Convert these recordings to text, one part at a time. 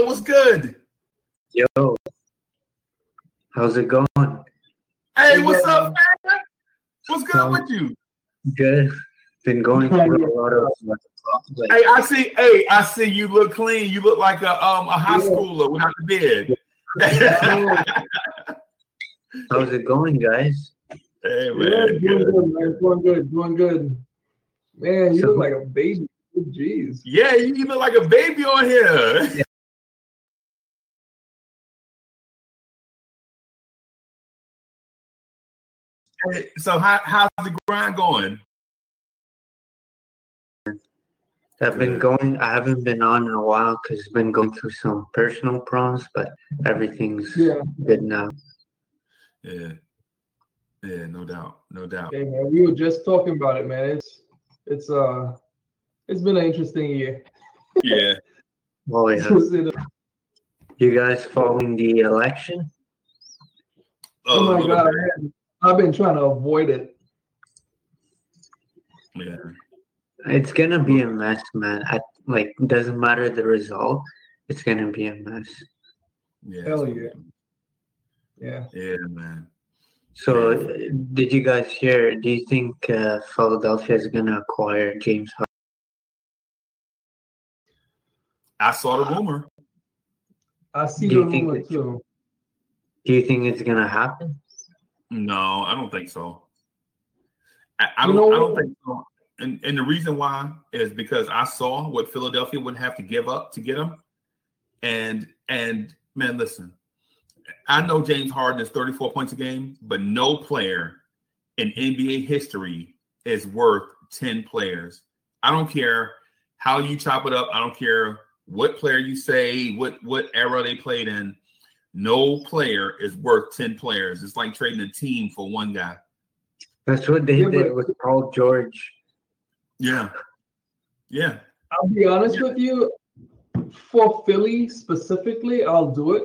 Russell, what's good? Yo, how's it going? Hey, what's up, man? What's good um, with you? Good. Been going through a lot of. Like, hey, I see. Hey, I see you look clean. You look like a um a high schooler without the beard. how's it going, guys? Hey man, yeah, doing good, man. Doing good, doing good. Man, you so, look like a baby. Jeez. Yeah, you look like a baby on here. So how, how's the grind going? I've been going. I haven't been on in a while because I've been going through some personal problems, but everything's yeah. good now. Yeah, yeah, no doubt, no doubt. Yeah, man, we were just talking about it, man. It's it's uh, it's been an interesting year. Yeah. oh yeah. you guys following the election? Oh, oh my god, I've been trying to avoid it. Yeah. It's gonna be a mess, man. I, like doesn't matter the result, it's gonna be a mess. Yeah. Hell yeah. Yeah. Yeah, man. So, did you guys hear? Do you think uh, Philadelphia is gonna acquire James Harden? I saw the rumor. I see the rumor too. Do you think it's gonna happen? No, I don't think so. I, I don't. know, I don't think so. And and the reason why is because I saw what Philadelphia would have to give up to get him, and and man, listen, I know James Harden is 34 points a game, but no player in NBA history is worth 10 players. I don't care how you chop it up. I don't care what player you say, what what era they played in. No player is worth 10 players. It's like trading a team for one guy. That's what they yeah, did with Paul George. Yeah. Yeah. I'll be honest yeah. with you. For Philly specifically, I'll do it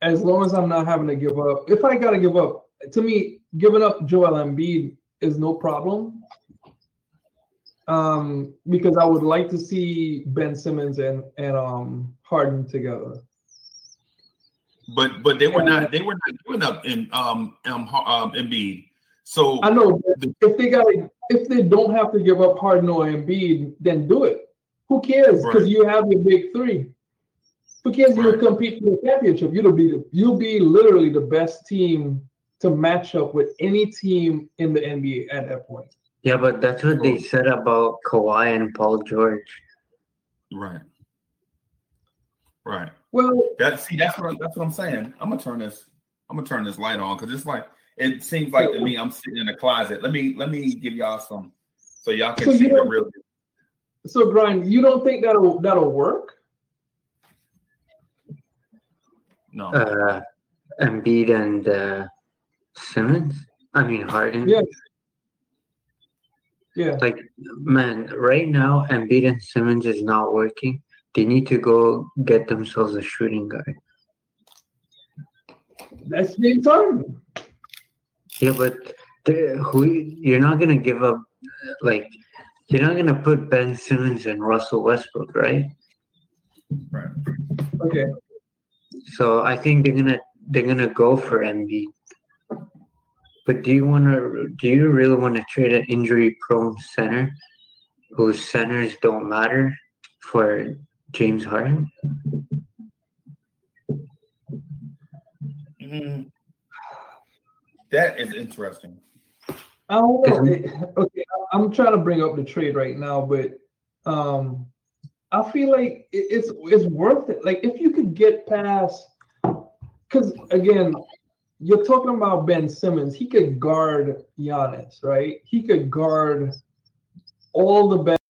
as long as I'm not having to give up. If I got to give up, to me, giving up Joel Embiid is no problem. Um, because I would like to see Ben Simmons and and um Harden together. But but they were not they were not doing up in um um, um Embiid. So I know if they got if they don't have to give up Harden or Embiid, then do it. Who cares? Because right. you have your big three. Who cares? Right. You'll compete for the championship. You'll be the, you'll be literally the best team to match up with any team in the NBA at that point. Yeah, but that's what they said about Kawhi and Paul George. Right. Right. Well, that see that's what that's what I'm saying. I'm gonna turn this. I'm gonna turn this light on because it's like it seems like to me I'm sitting in a closet. Let me let me give y'all some so y'all can so see the real. So Brian, you don't think that'll that'll work? No. Uh, Embiid and uh, Simmons. I mean Harden. Yeah. Yeah. Like man, right now Embiid and Simmons is not working. They need to go get themselves a shooting guy. That's James Harden. Yeah, but who you're not gonna give up like you're not gonna put Ben Simmons and Russell Westbrook, right? Right. Okay. So I think they're gonna they're gonna go for Embiid. But do you want to? Do you really want to trade an injury-prone center, whose centers don't matter, for James Harden? Mm-hmm. That is interesting. I don't know. okay, I'm trying to bring up the trade right now, but um, I feel like it's it's worth it. Like if you could get past, because again, you're talking about Ben Simmons. He could guard Giannis, right? He could guard all the best.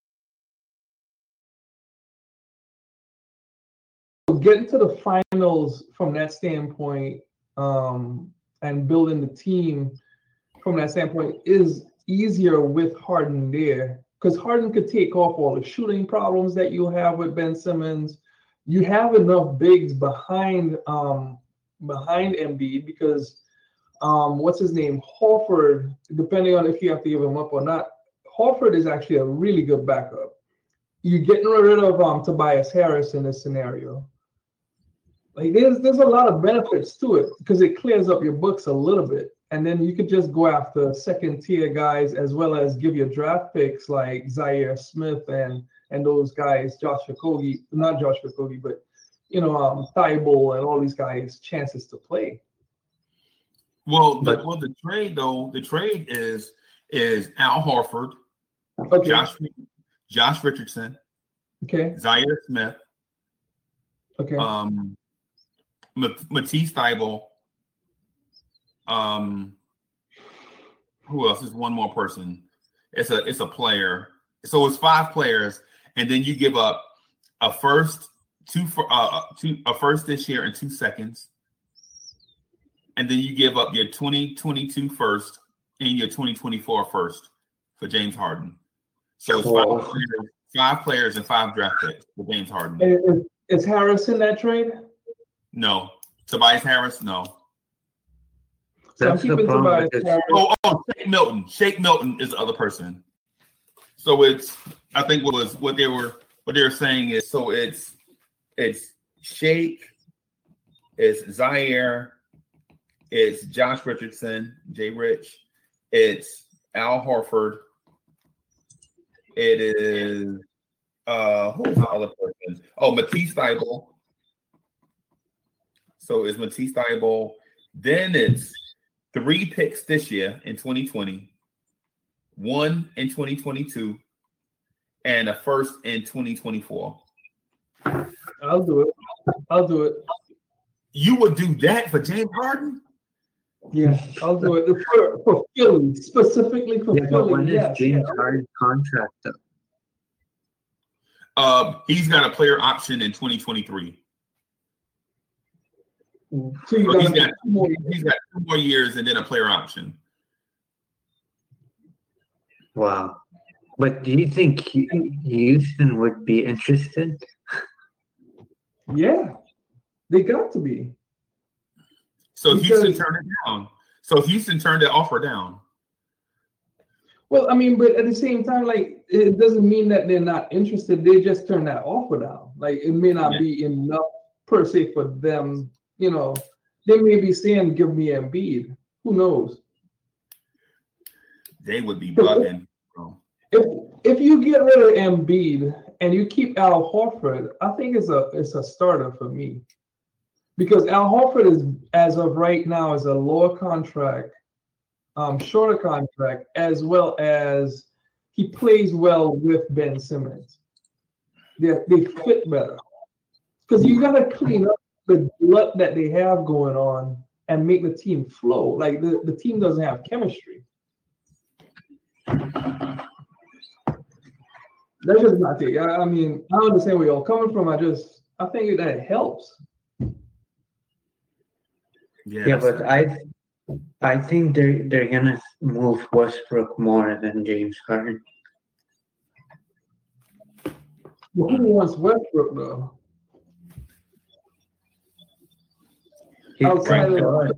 Getting to the finals from that standpoint, um, and building the team from that standpoint is easier with Harden there because Harden could take off all the shooting problems that you have with Ben Simmons. You have enough bigs behind um, behind Embiid because um, what's his name Horford, depending on if you have to give him up or not, Horford is actually a really good backup. You're getting rid of um, Tobias Harris in this scenario. Like there's there's a lot of benefits to it because it clears up your books a little bit. And then you could just go after second tier guys as well as give your draft picks like Zhaire Smith and and those guys, Josh Okogie, not Josh Okogie, but you know, um Thybulle and all these guys chances to play. Well, the, well, the trade though, the trade is is Al Horford, Okay. Josh Josh Richardson, Okay. Zhaire Smith, Okay. um, Matisse Thybulle, um, who else? Is one more person. It's a it's a player. So it's five players, and then you give up a first, two for uh two a first this year and two seconds, and then you give up your 2022 first and your 2024 first for James Harden. So it's players, five players and five draft picks for James Harden. Is, is Harris in that trade? No. Tobias Harris, no. So I'm That's the keeping problem Tobias. Harris. Oh, oh, Shake Milton. Shake Milton is the other person. So it's I think what was what they were what they were saying is so it's it's Shake, it's Zhaire, it's Josh Richardson, Jay Rich, it's Al Horford, it is uh who's the other person? Oh, Matisse Thybulle. So it's Matisse Thybulle. Then it's three picks this year in 2020, one in 2022, and a first in 2024. I'll do it. I'll do it. You would do that for James Harden? Yeah, I'll do it for, for Philly, specifically for Yeah, but when Philly. is Yes. James Harden's contract up? Uh, he's got a player option in 2023. So you So he's got got two more. he's got two more years and then a player option. Wow. But do you think Houston would be interested? Yeah, they got to be. So Houston turned it down. So Houston turned that offer down. Well, I mean, but at the same time, like it doesn't mean that they're not interested. They just turn that offer down. Like it may not Yeah. be enough per se for them. You know, they may be saying, "Give me Embiid." Who knows? They would be bugging. bro. If if you get rid of Embiid and you keep Al Horford, I think it's a it's a starter for me. Because Al Horford is as of right now is a lower contract, um, shorter contract, as well as he plays well with Ben Simmons. They they fit better. Because you gotta clean up the glut that they have going on and make the team flow. Like the, the team doesn't have chemistry. That's just my take. I, I mean, I understand where y'all coming from. I just I think that it helps. Yeah, Yeah, but I I think they're they're gonna move Westbrook more than James Harden. But who wants Westbrook though? Outside of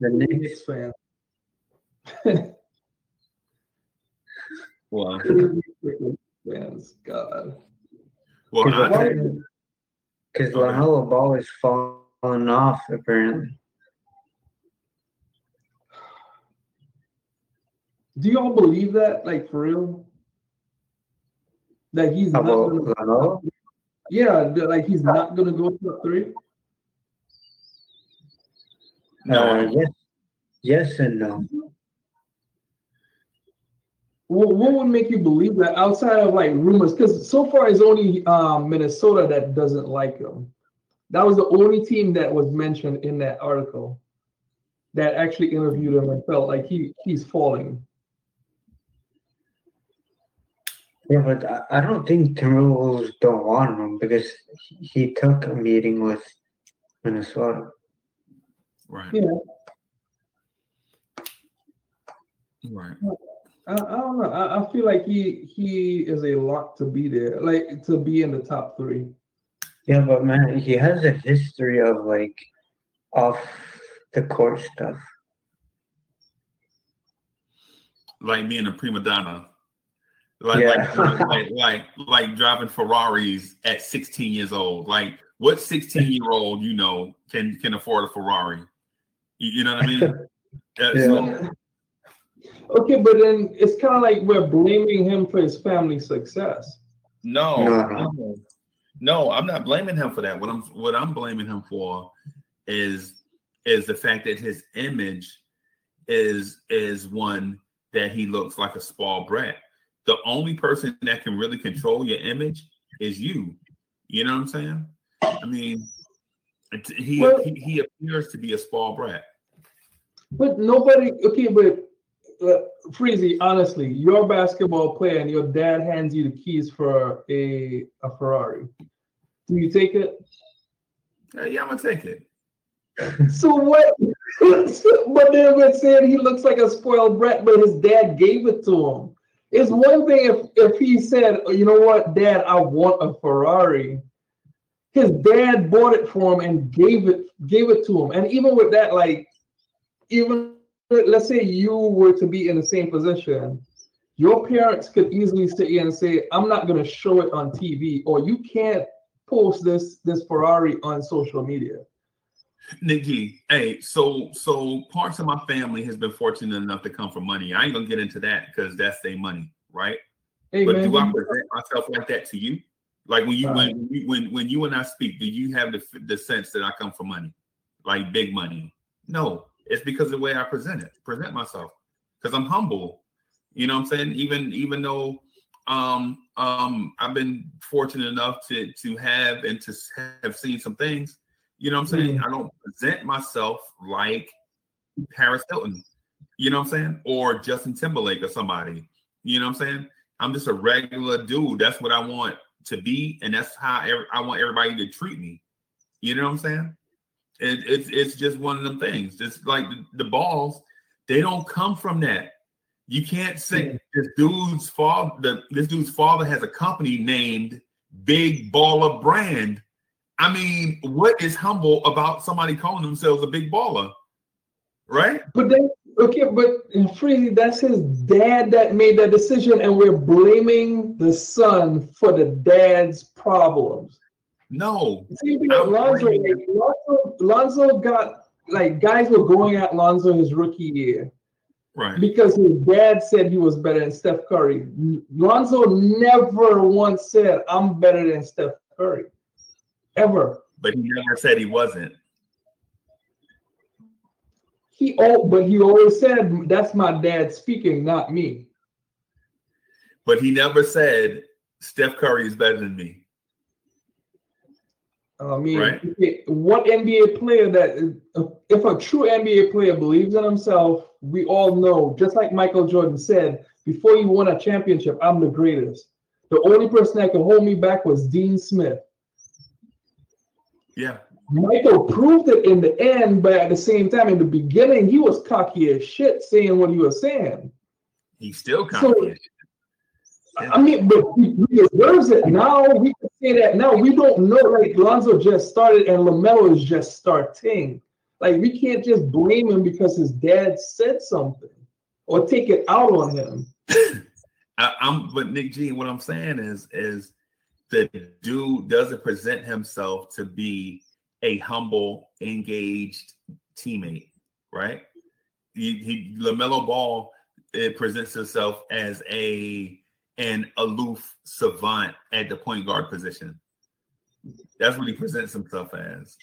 the Knicks Knicks. fan. well, fans, God. well, I, Because Lamelo Ball is falling off apparently. Do y'all believe that? Like for real? That he's not gonna, Lamelo? yeah, like he's not gonna go top three. Uh, no, yes, yes and no. What, what would make you believe that outside of like rumors? Because so far it's only um, Minnesota that doesn't like him. That was the only team that was mentioned in that article that actually interviewed him and felt like he he's falling. Yeah, but I, don't think Timberwolves don't want him because he took a meeting with Minnesota. Right, Yeah, right. I, I don't know. I, I feel like he he is a lock to be there, like to be in the top three. Yeah, but man, he has a history of like off the court stuff. Like being a prima donna. Like, Yeah. like, like, like, like driving Ferraris at 16 years old. Like, What 16 year old you know can can afford a Ferrari? You, you know what I mean? Yeah. so- Okay, but then it's kind of like we're blaming him for his family success. no, No. no, no, I'm not blaming him for that. What I'm what I'm blaming him for is is the fact that his image is is one that he looks like a small brat. The only person that can really control your image is you. You know what I'm saying? I mean, it- he Well- he, he appears to be a spoiled brat. But nobody, okay, but uh, Freezy, honestly, you're a basketball player and your dad hands you the keys for a, a Ferrari. Do you take it? Yeah, yeah, I'm gonna take it. So what? but then we're saying he looks like a spoiled brat, but his dad gave it to him. It's one thing if if he said, "Oh, you know what, Dad, I want a Ferrari. His dad bought it for him and gave it gave it to him. And even with that, like, even let's say you were to be in the same position, your parents could easily sit here and say, "I'm not going to show it on TV," or "You can't post this this Ferrari on social media." Nikki, hey, so so parts of my family has been fortunate enough to come from money. I ain't gonna get into that because that's their money, right? Hey but man, do I present myself like that to you? Like when you Right. when when when you and I speak, do you have the the sense that I come for money, like big money? No, it's because of the way I present it, present myself, because I'm humble. You know what I'm saying? Even even though um um I've been fortunate enough to to have and to have seen some things. You know what I'm saying? I don't present myself like Paris Hilton. You know what I'm saying? Or Justin Timberlake or somebody. You know what I'm saying? I'm just a regular dude. That's what I want to be, and that's how I want everybody to treat me. You know what I'm saying? It, it's it's just one of them things. Just like the, the balls, they don't come from that. You can't say this dude's father. The, this dude's father has a company named Big Baller Brand. I mean, what is humble about somebody calling themselves a big baller? Right? But then, okay, but in Freezy, that's his dad that made that decision, and we're blaming the son for the dad's problems. No. Same thing with Lonzo. Lonzo. Lonzo got like guys were going at Lonzo his rookie year Right. because his dad said he was better than Steph Curry. Lonzo never once said, "I'm better than Steph Curry," ever. But he never said he wasn't. He oh, but he always said, "That's my dad speaking, not me." But he never said Steph Curry is better than me. I mean, Right. what NBA player that if a true NBA player believes in himself, we all know, just like Michael Jordan said, before he won a championship, I'm the greatest. The only person that could hold me back was Dean Smith. Yeah. Michael proved it in the end, but at the same time, in the beginning, he was cocky as shit saying what he was saying. He's still So- confident. I mean, but he, he deserves it now. We can say that now. We don't know. Like Lonzo just started and Lamelo is just starting. Like we can't just blame him because his dad said something or take it out on him. I, I'm but Nick G, what I'm saying is is the dude doesn't present himself to be a humble, engaged teammate, right? He, he Lamelo Ball it presents himself as a an aloof savant at the point guard position. That's what he presents himself as.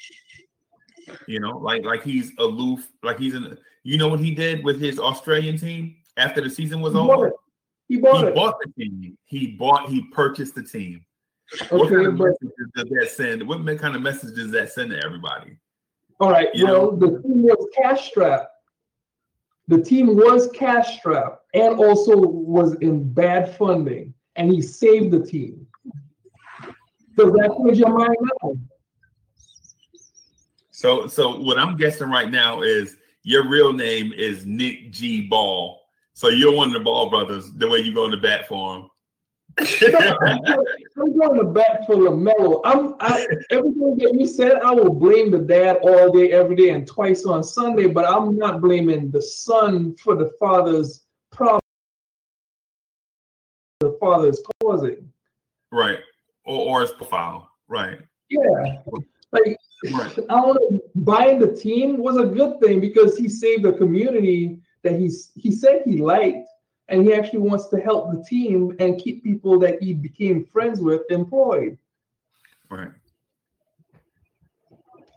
You know, like like he's aloof, like he's in. You know what he did with his Australian team after the season was He over? bought. He bought he it. bought the team. He bought. He purchased the team. What Okay, kind of but messages does that send? What kind of message does that send to everybody? all right. you well, the team was cash strapped. The team was cash strapped and also was in bad funding, and he saved the team. Does that change your mind now? So, so what I'm guessing right now is your real name is Nick G. Ball. So you're one of the Ball brothers. The way you go in the bat for him. I'm going to bat for Lamelo. I'm I, everything that you said. I will blame the dad all day, every day, and twice on Sunday. But I'm not blaming the son for the father's problem. The father is causing. right. Or, or his profile. Right. Yeah, like right. I don't know, buying the team was a good thing because he saved a community that he's he said he liked, and he actually wants to help the team and keep people that he became friends with employed. Right.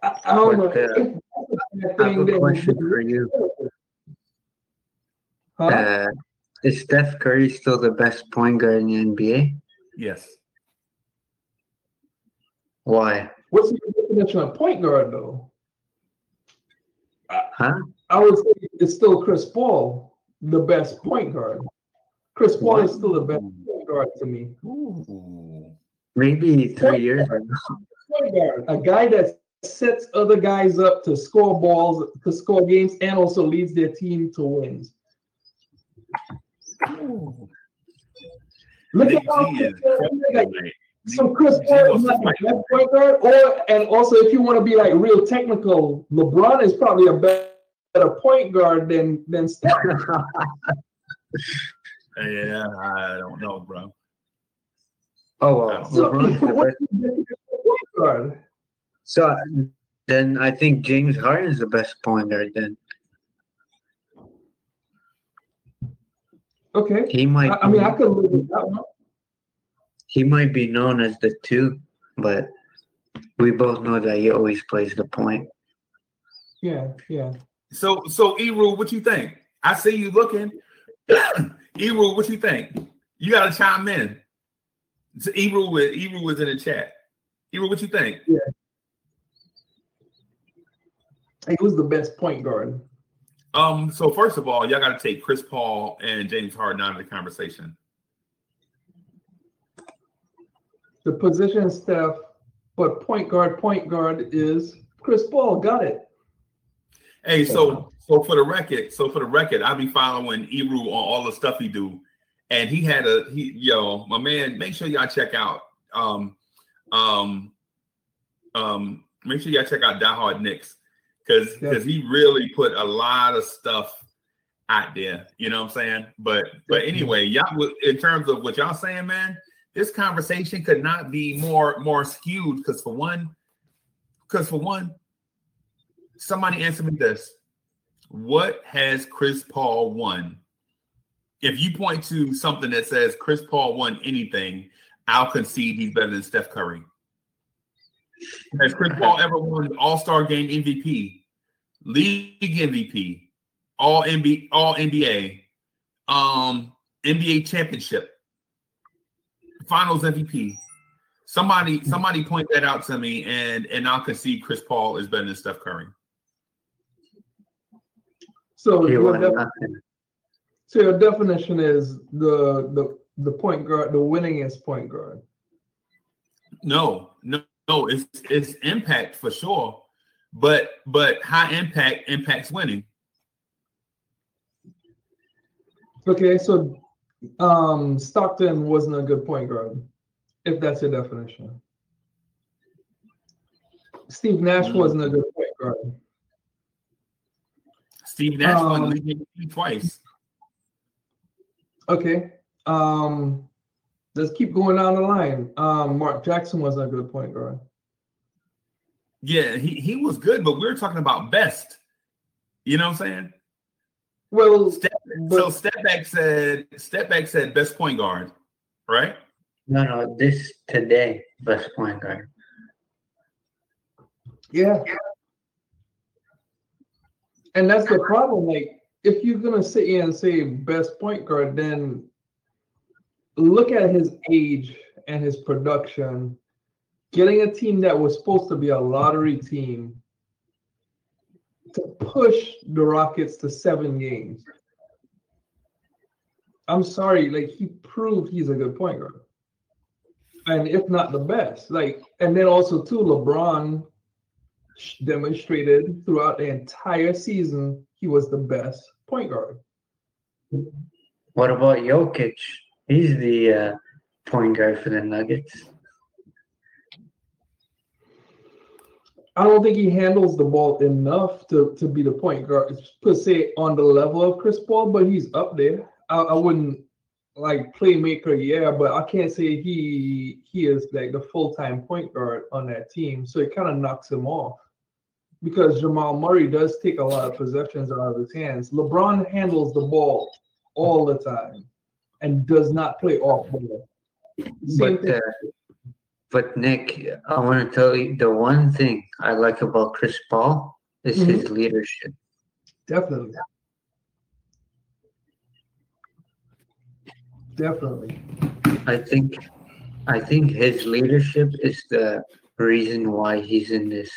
I, I don't know. Uh, I have a question for you. Huh? Uh, is Steph Curry still the best point guard in the NBA? Yes. Why? What's the definition of point guard, though? Huh? I would say it's still Chris Paul, the best point guard. Chris Paul is still the best point guard to me. Ooh. Maybe three point years ago. Point guard, a guy that sets other guys up to score balls, to score games, and also leads their team to wins. Look at how uh, so Chris Paul is like best point guard, or and also if you want to be like real technical, LeBron is probably a better point guard than than Steph. yeah, I don't know, bro. Oh, well, so. So then I think James Harden is the best point guard then. Okay. He might. I, I mean, I could live with that one he might be known as the two, but we both know that he always plays the point. Yeah, yeah. So, so Eru, what you think? I see you looking. Eru, what you think? You got to chime in. So Eru, Eru was in the chat. Eru, what you think? Yeah. He was the best point guard. Um. So first of all, y'all got to take Chris Paul and James Harden out of the conversation. the position staff, but point guard, point guard is Chris Paul. Got it. Hey, so so for the record, so for the record, I'll be following Eru on all the stuff he do, and he had a he yo my man. Make sure y'all check out um um um make sure y'all check out Die Hard Knicks because because he really put a lot of stuff out there. You know what I'm saying? But but anyway, y'all in terms of what y'all saying, man this conversation could not be more more skewed because for one, because for one, somebody answer me this: What has Chris Paul won? If you point to something that says Chris Paul won anything, I'll concede he's better than Steph Curry. Has Chris Paul ever won All Star Game MVP, League MVP, All NBA, All NBA, um, NBA championship? Finals MVP. Somebody, somebody point that out to me, and and I'll concede Chris Paul is better than Steph Curry. So your, def- so your definition is the the the point guard, the winningest point guard. No, no, no. It's it's impact for sure, but but high impact impacts winning. Okay, so um, Stockton wasn't a good point guard, if that's your definition. Steve Nash mm-hmm. wasn't a good point guard. Steve Nash um, won league twice. Okay. Um, let's keep going down the line. Um, Mark Jackson wasn't a good point guard. Yeah, he, he was good, but we are talking about best. You know what I'm saying? Well, step, but, so step back said step back said best point guard, right? No, no, this today best point guard. Yeah. And that's the problem. Like, if you're gonna sit here and say best point guard, then look at his age and his production. Getting a team that was supposed to be a lottery team to push the Rockets to seven games. I'm sorry, like he proved he's a good point guard. And if not the best, like, and then also too, LeBron demonstrated throughout the entire season he was the best point guard. What about Jokic? He's the uh, point guard for the Nuggets. I don't think he handles the ball enough to, to be the point guard per se on the level of Chris Paul, but he's up there. I, I wouldn't like playmaker, yeah, but I can't say he he is like the full time point guard on that team. So it kind of knocks him off because Jamal Murray does take a lot of possessions out of his hands. LeBron handles the ball all the time and does not play off ball. Same but. Uh, but Nick, I want to tell you the one thing I like about Chris Paul is mm-hmm. his leadership. Definitely. Definitely. I think I think his leadership is the reason why he's in this.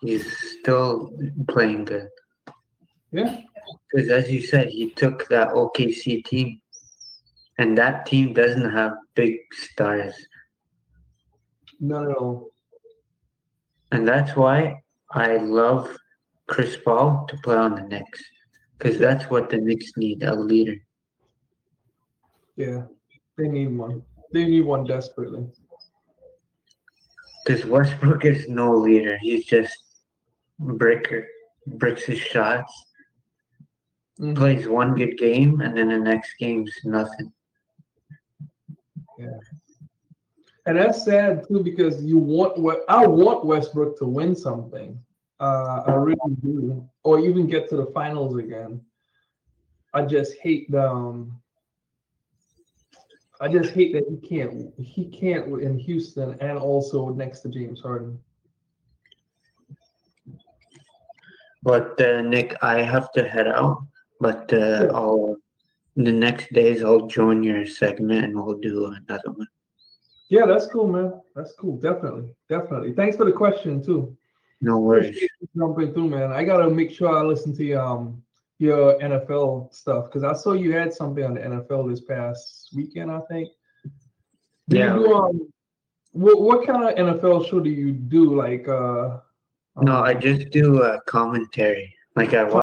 He's still playing good. Yeah. Because as you said, he took that OKC team, and that team doesn't have big stars. Not at all. And that's why I love Chris Paul to play on the Knicks, because that's what the Knicks need—a leader. Yeah, they need one. They need one desperately. Because Westbrook is no leader. He's just breaker, breaks his shots, mm-hmm. plays one good game, and then the next game's nothing. Yeah. And that's sad too because you want what I want Westbrook to win something. Uh, I really do, or even get to the finals again. I just hate the um, I just hate that he can't he can't in Houston and also next to James Harden. But uh, Nick, I have to head out. But uh. I'll the next days I'll join your segment and we'll do another one. Yeah, that's cool, man. That's cool. Definitely, definitely. Thanks for the question too. No worries. Jumping through, man. I gotta make sure I listen to um your NFL stuff because I saw you had something on the NFL this past weekend, I think. Do yeah. Do, um, what, what kind of NFL show do you do? Like, uh, no, I um, just do a commentary. Like I watch